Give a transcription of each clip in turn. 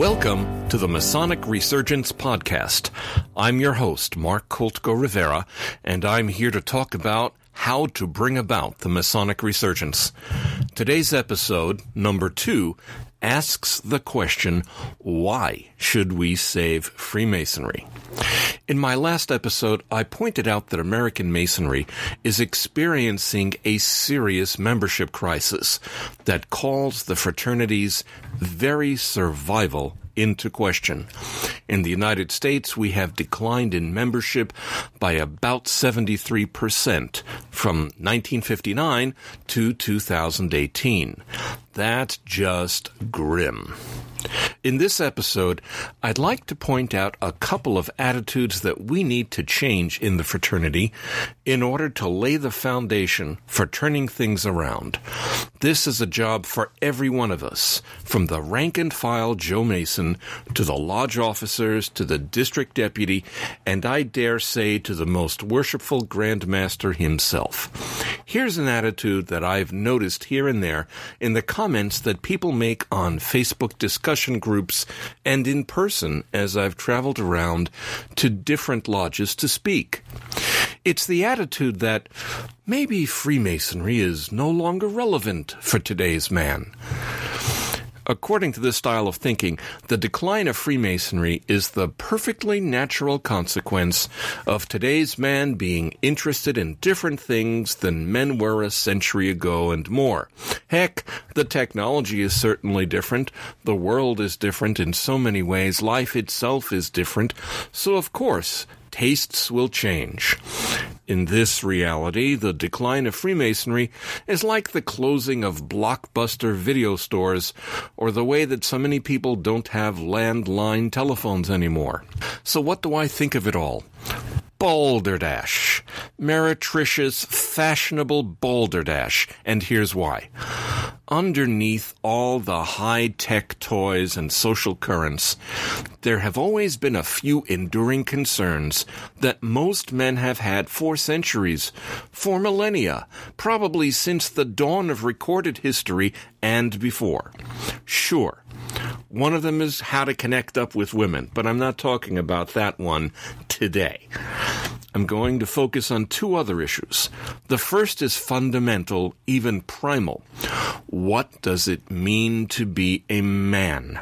Welcome to the Masonic Resurgence Podcast. I'm your host, Mark Koltko Rivera, and I'm here to talk about how to bring about the Masonic Resurgence. Today's episode, number two, asks the question, why should we save Freemasonry? In my last episode, I pointed out that American Masonry is experiencing a serious membership crisis that calls the fraternity's very survival into question. In the United States, we have declined in membership by about 73% from 1959 to 2018. That's just grim. In this episode, I'd like to point out a couple of attitudes that we need to change in the fraternity in order to lay the foundation for turning things around. This is a job for every one of us, from the rank and file Joe Mason to the lodge officers to the district deputy, and I dare say to the most worshipful Grand Master himself. Here's an attitude that I've noticed here and there in the comments that people make on Facebook discussion groups and in person as I've traveled around to different lodges to speak. It's the attitude that maybe Freemasonry is no longer relevant for today's man. According to this style of thinking, the decline of Freemasonry is the perfectly natural consequence of today's man being interested in different things than men were a century ago and more. Heck, the technology is certainly different. The world is different in so many ways. Life itself is different. So, of course, tastes will change. In this reality, the decline of Freemasonry is like the closing of blockbuster video stores or the way that so many people don't have landline telephones anymore. So what do I think of it all? Balderdash. Meretricious, fashionable balderdash. And here's why. Underneath all the high tech toys and social currents, there have always been a few enduring concerns that most men have had for centuries, for millennia, probably since the dawn of recorded history and before. Sure, one of them is how to connect up with women, but I'm not talking about that one today. I'm going to focus on two other issues. The first is fundamental, even primal. What does it mean to be a man?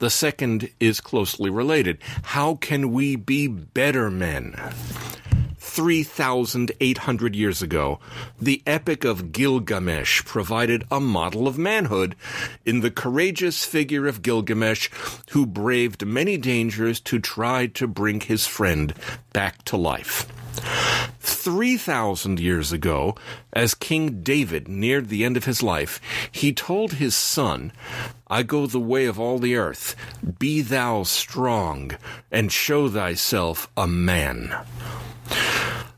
The second is closely related. How can we be better men? 3,800 years ago, the Epic of Gilgamesh provided a model of manhood in the courageous figure of Gilgamesh who braved many dangers to try to bring his friend back to life. 3,000 years ago, as King David neared the end of his life, he told his son, I go the way of all the earth. Be thou strong, and show thyself a man.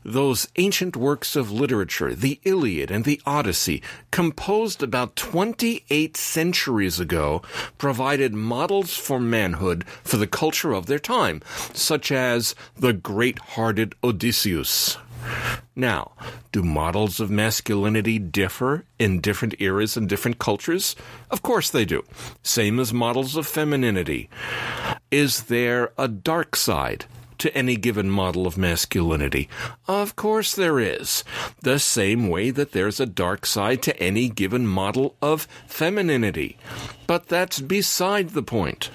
Those ancient works of literature, the Iliad and the Odyssey, composed about 28 centuries ago, provided models for manhood for the culture of their time, such as the great hearted Odysseus. Now, do models of masculinity differ in different eras and different cultures? Of course they do. Same as models of femininity. Is there a dark side? To any given model of masculinity? Of course there is. The same way that there's a dark side to any given model of femininity. But that's beside the point.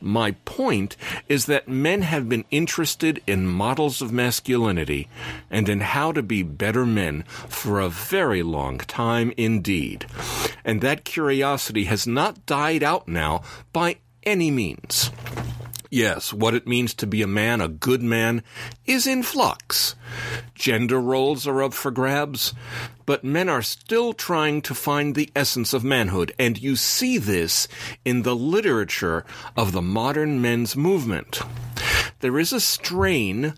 My point is that men have been interested in models of masculinity and in how to be better men for a very long time indeed. And that curiosity has not died out now by any means. Yes, what it means to be a man, a good man, is in flux. Gender roles are up for grabs, but men are still trying to find the essence of manhood, and you see this in the literature of the modern men's movement. There is a strain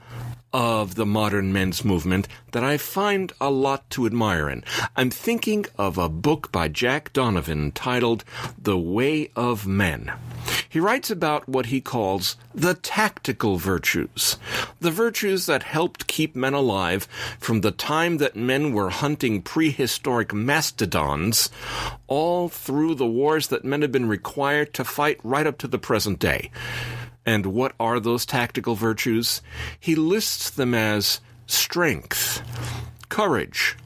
of the modern men's movement that I find a lot to admire in. I'm thinking of a book by Jack Donovan titled The Way of Men. He writes about what he calls the tactical virtues, the virtues that helped keep men alive from the time that men were hunting prehistoric mastodons all through the wars that men have been required to fight right up to the present day. And what are those tactical virtues? He lists them as strength, courage,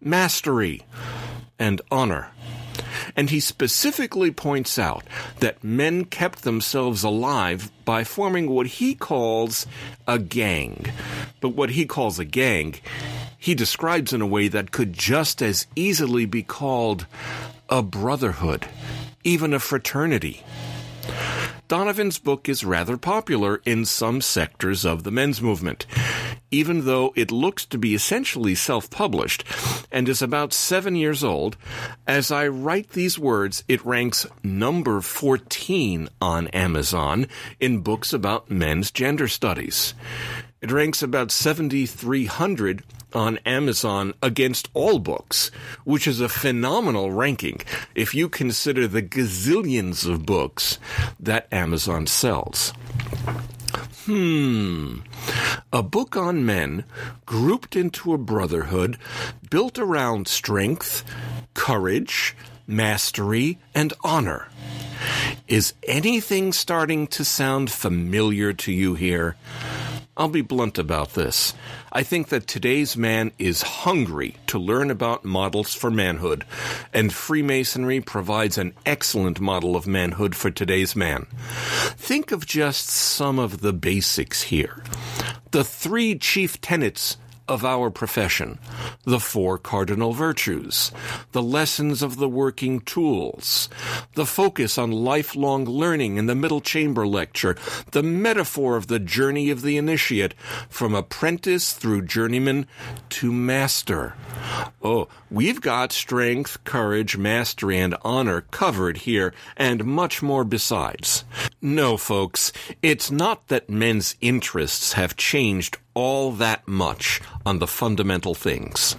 mastery, and honor. And he specifically points out that men kept themselves alive by forming what he calls a gang. But what he calls a gang, he describes in a way that could just as easily be called a brotherhood, even a fraternity. Donovan's book is rather popular in some sectors of the men's movement, even though it looks to be essentially self published and is about seven years old. As I write these words, it ranks number 14 on Amazon in books about men's gender studies. It ranks about 7,300 on Amazon against all books, which is a phenomenal ranking if you consider the gazillions of books that Amazon sells. Hmm. A book on men grouped into a brotherhood built around strength, courage, mastery, and honor. Is anything starting to sound familiar to you here? I'll be blunt about this. I think that today's man is hungry to learn about models for manhood, and Freemasonry provides an excellent model of manhood for today's man. Think of just some of the basics here. The three chief tenets of our profession, the four cardinal virtues, the lessons of the working tools, the focus on lifelong learning in the middle chamber lecture, the metaphor of the journey of the initiate from apprentice through journeyman to master. Oh, we've got strength, courage, mastery, and honor covered here, and much more besides. No, folks, it's not that men's interests have changed all that much on the fundamental things.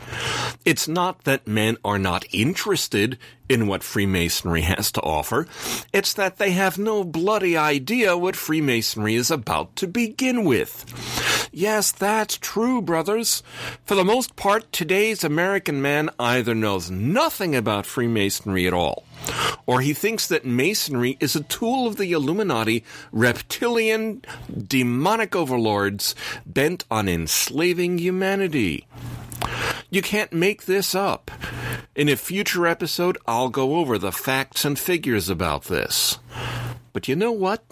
It's not that men are not interested in what Freemasonry has to offer. It's that they have no bloody idea what Freemasonry is about to begin with. Yes, that's true, brothers. For the most part, today's American man either knows nothing about Freemasonry at all, or he thinks that Masonry is a tool of the Illuminati reptilian demonic overlords bent on enslaving humanity. You can't make this up. In a future episode, I'll go over the facts and figures about this. But you know what?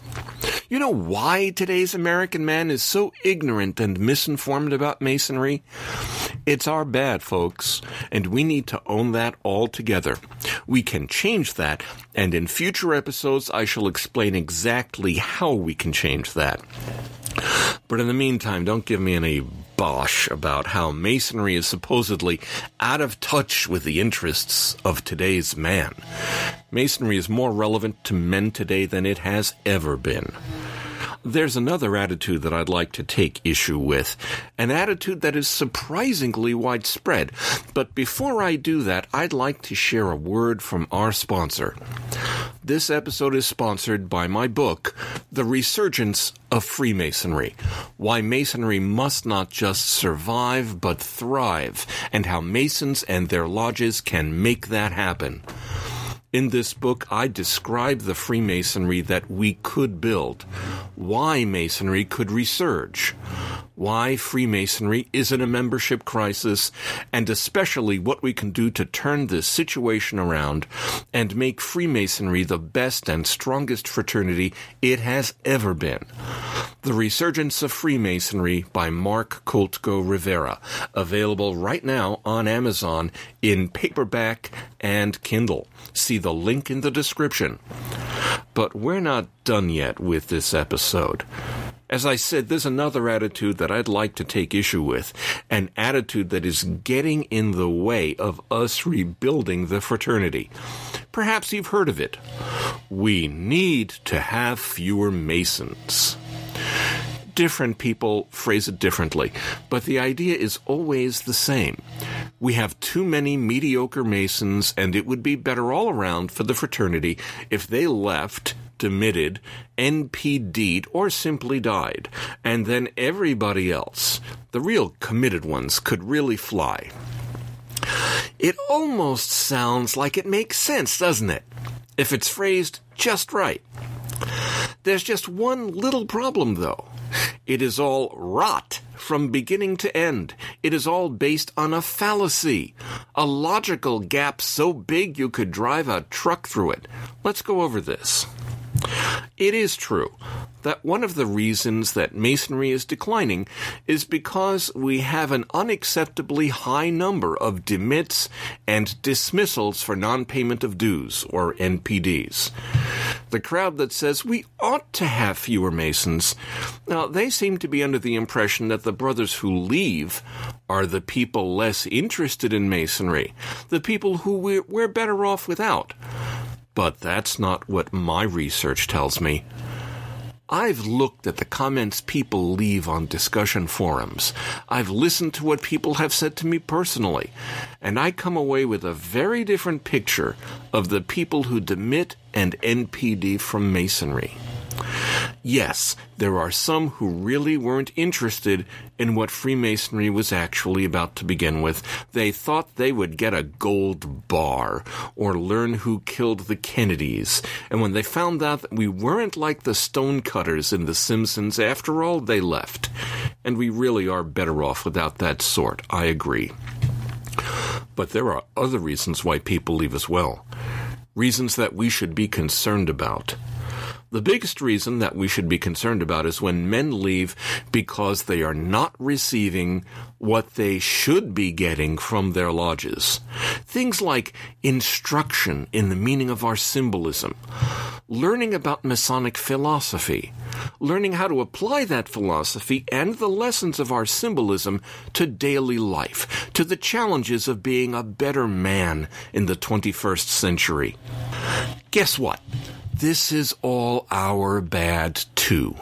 You know why today's American man is so ignorant and misinformed about Masonry? It's our bad, folks, and we need to own that all together. We can change that, and in future episodes, I shall explain exactly how we can change that. But in the meantime, don't give me any bosh about how Masonry is supposedly out of touch with the interests of today's man. Masonry is more relevant to men today than it has ever been. There's another attitude that I'd like to take issue with, an attitude that is surprisingly widespread. But before I do that, I'd like to share a word from our sponsor. This episode is sponsored by my book, The Resurgence of Freemasonry Why Masonry Must Not Just Survive But Thrive, and How Masons and Their Lodges Can Make That Happen. In this book, I describe the Freemasonry that we could build, why Masonry could resurge, why Freemasonry is in a membership crisis, and especially what we can do to turn this situation around and make Freemasonry the best and strongest fraternity it has ever been. The Resurgence of Freemasonry by Mark Koltko Rivera, available right now on Amazon in paperback and Kindle. See the link in the description. But we're not done yet with this episode. As I said, there's another attitude that I'd like to take issue with, an attitude that is getting in the way of us rebuilding the fraternity. Perhaps you've heard of it. We need to have fewer Masons different people phrase it differently, but the idea is always the same. We have too many mediocre Masons, and it would be better all around for the fraternity if they left demitted, NPD'd, or simply died. And then everybody else, the real committed ones, could really fly. It almost sounds like it makes sense, doesn't it? If it's phrased just right. There's just one little problem, though. It is all rot from beginning to end. It is all based on a fallacy, a logical gap so big you could drive a truck through it. Let's go over this. It is true that one of the reasons that Masonry is declining is because we have an unacceptably high number of demits and dismissals for non payment of dues, or NPDs. The crowd that says we ought to have fewer Masons, now they seem to be under the impression that the brothers who leave are the people less interested in Masonry, the people who we're, we're better off without. But that's not what my research tells me. I've looked at the comments people leave on discussion forums. I've listened to what people have said to me personally. And I come away with a very different picture of the people who demit and NPD from Masonry. Yes, there are some who really weren't interested in what Freemasonry was actually about to begin with. They thought they would get a gold bar or learn who killed the Kennedys. And when they found out that we weren't like the stonecutters in The Simpsons after all, they left. And we really are better off without that sort. I agree. But there are other reasons why people leave as well. Reasons that we should be concerned about. The biggest reason that we should be concerned about is when men leave because they are not receiving what they should be getting from their lodges. Things like instruction in the meaning of our symbolism, learning about Masonic philosophy, learning how to apply that philosophy and the lessons of our symbolism to daily life, to the challenges of being a better man in the 21st century. Guess what? This is all our bad too.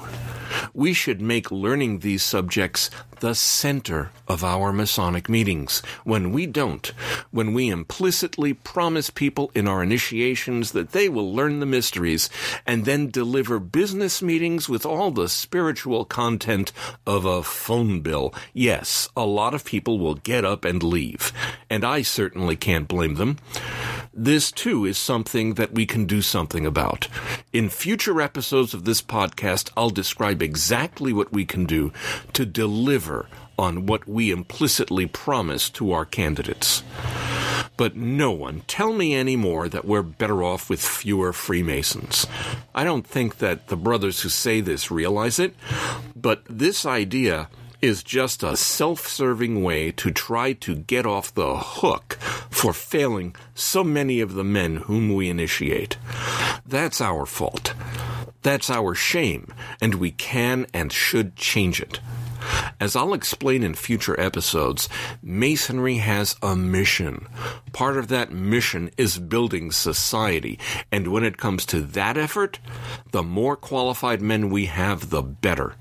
We should make learning these subjects the center of our Masonic meetings. When we don't, when we implicitly promise people in our initiations that they will learn the mysteries and then deliver business meetings with all the spiritual content of a phone bill, yes, a lot of people will get up and leave. And I certainly can't blame them. This too is something that we can do something about. In future episodes of this podcast, I'll describe exactly what we can do to deliver on what we implicitly promise to our candidates. But no one tell me any more that we're better off with fewer Freemasons. I don't think that the brothers who say this realize it, but this idea is just a self serving way to try to get off the hook for failing so many of the men whom we initiate. That's our fault. That's our shame, and we can and should change it. As I'll explain in future episodes, Masonry has a mission. Part of that mission is building society, and when it comes to that effort, the more qualified men we have, the better.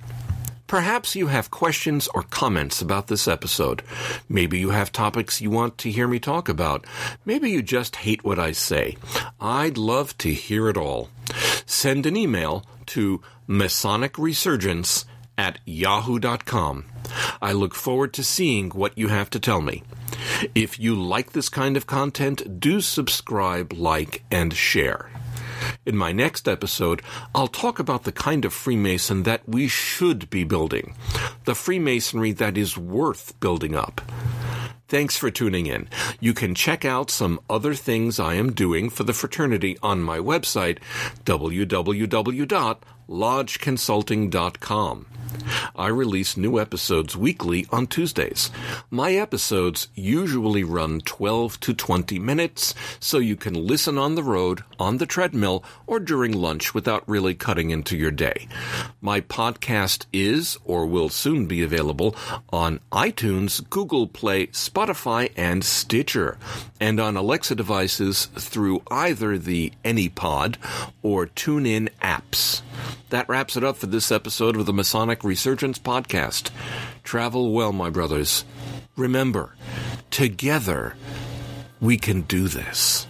Perhaps you have questions or comments about this episode. Maybe you have topics you want to hear me talk about. Maybe you just hate what I say. I'd love to hear it all. Send an email to Masonic Resurgence at yahoo.com. I look forward to seeing what you have to tell me. If you like this kind of content, do subscribe, like, and share. In my next episode, I'll talk about the kind of Freemason that we should be building, the Freemasonry that is worth building up. Thanks for tuning in. You can check out some other things I am doing for the fraternity on my website, www.lodgeconsulting.com. I release new episodes weekly on Tuesdays. My episodes usually run 12 to 20 minutes, so you can listen on the road, on the treadmill, or during lunch without really cutting into your day. My podcast is or will soon be available on iTunes, Google Play, Spotify, and Stitcher, and on Alexa devices through either the AnyPod or TuneIn apps. That wraps it up for this episode of the Masonic Resurgence Podcast. Travel well, my brothers. Remember, together we can do this.